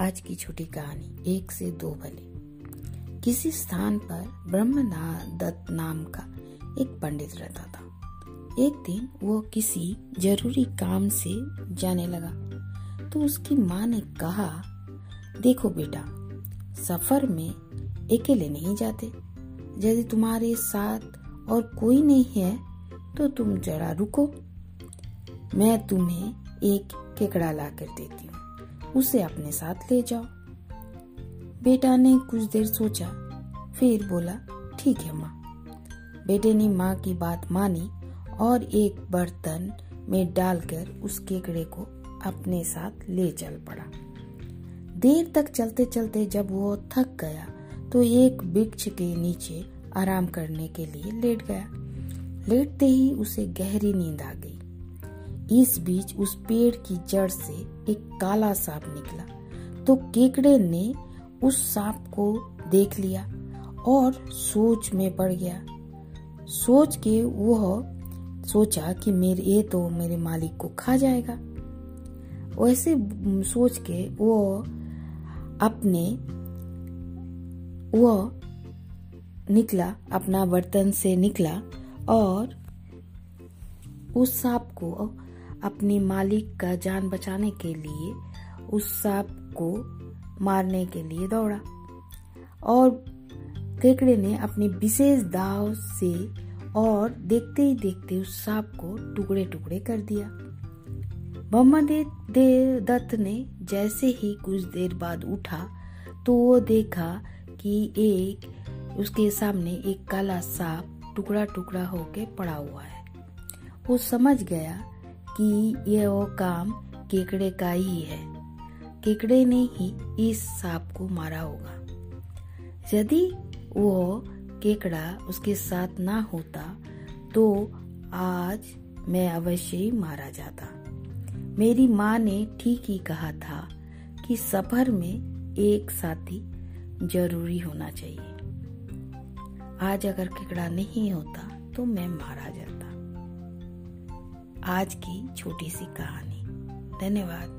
आज की छोटी कहानी, एक से दो भले किसी स्थान पर ब्रह्म दत्त नाम का एक पंडित रहता था। एक दिन वो किसी ज़रूरी काम से जाने लगा। तो उसकी माँ ने कहा, देखो बेटा, सफ़र में अकेले नहीं जाते। यदि तुम्हारे साथ और कोई नहीं है तो तुम जरा रुको। मैं तुम्हें एक केकड़ा ला कर देती हूँ। उसे अपने साथ ले जाओ। बेटा ने कुछ देर सोचा, फिर बोला, ठीक है माँ। बेटे ने माँ की बात मानी और एक बर्तन में डालकर उस केकड़े को अपने साथ ले चल पड़ा। देर तक चलते चलते जब वो थक गया तो एक वृक्ष के नीचे आराम करने के लिए लेट गया। लेटते ही उसे गहरी नींद आ गई। इस बीच उस पेड़ की जड़ से एक काला सांप निकला। तो केकड़े ने उस सांप को देख लिया और सोच में पड़ गया। सोच के वह सोचा कि मेरे, ये तो मेरे मालिक को खा जाएगा। वैसे सोच के वो अपने, वह निकला, अपना बर्तन से निकला और उस सांप को अपने मालिक का जान बचाने के लिए उस सांप को मारने के लिए दौड़ा। और केकड़े ने अपने विशेष दाव से और देखते ही देखते उस सांप को टुकड़े टुकड़े कर दिया। ब्रह्मदेव दत्त ने जैसे ही कुछ देर बाद उठा तो वो देखा कि एक, उसके सामने एक काला सांप टुकड़ा टुकड़ा होके पड़ा हुआ है। वो समझ गया कि यह वो काम केकड़े का ही है। केकड़े ने ही इस सांप को मारा होगा। यदि वो केकड़ा उसके साथ ना होता तो आज मैं अवश्य ही मारा जाता। मेरी माँ ने ठीक ही कहा था कि सफ़र में एक साथी ज़रूरी होना चाहिए। आज अगर केकड़ा नहीं होता तो मैं मारा जाता। आज की छोटी सी कहानी। धन्यवाद।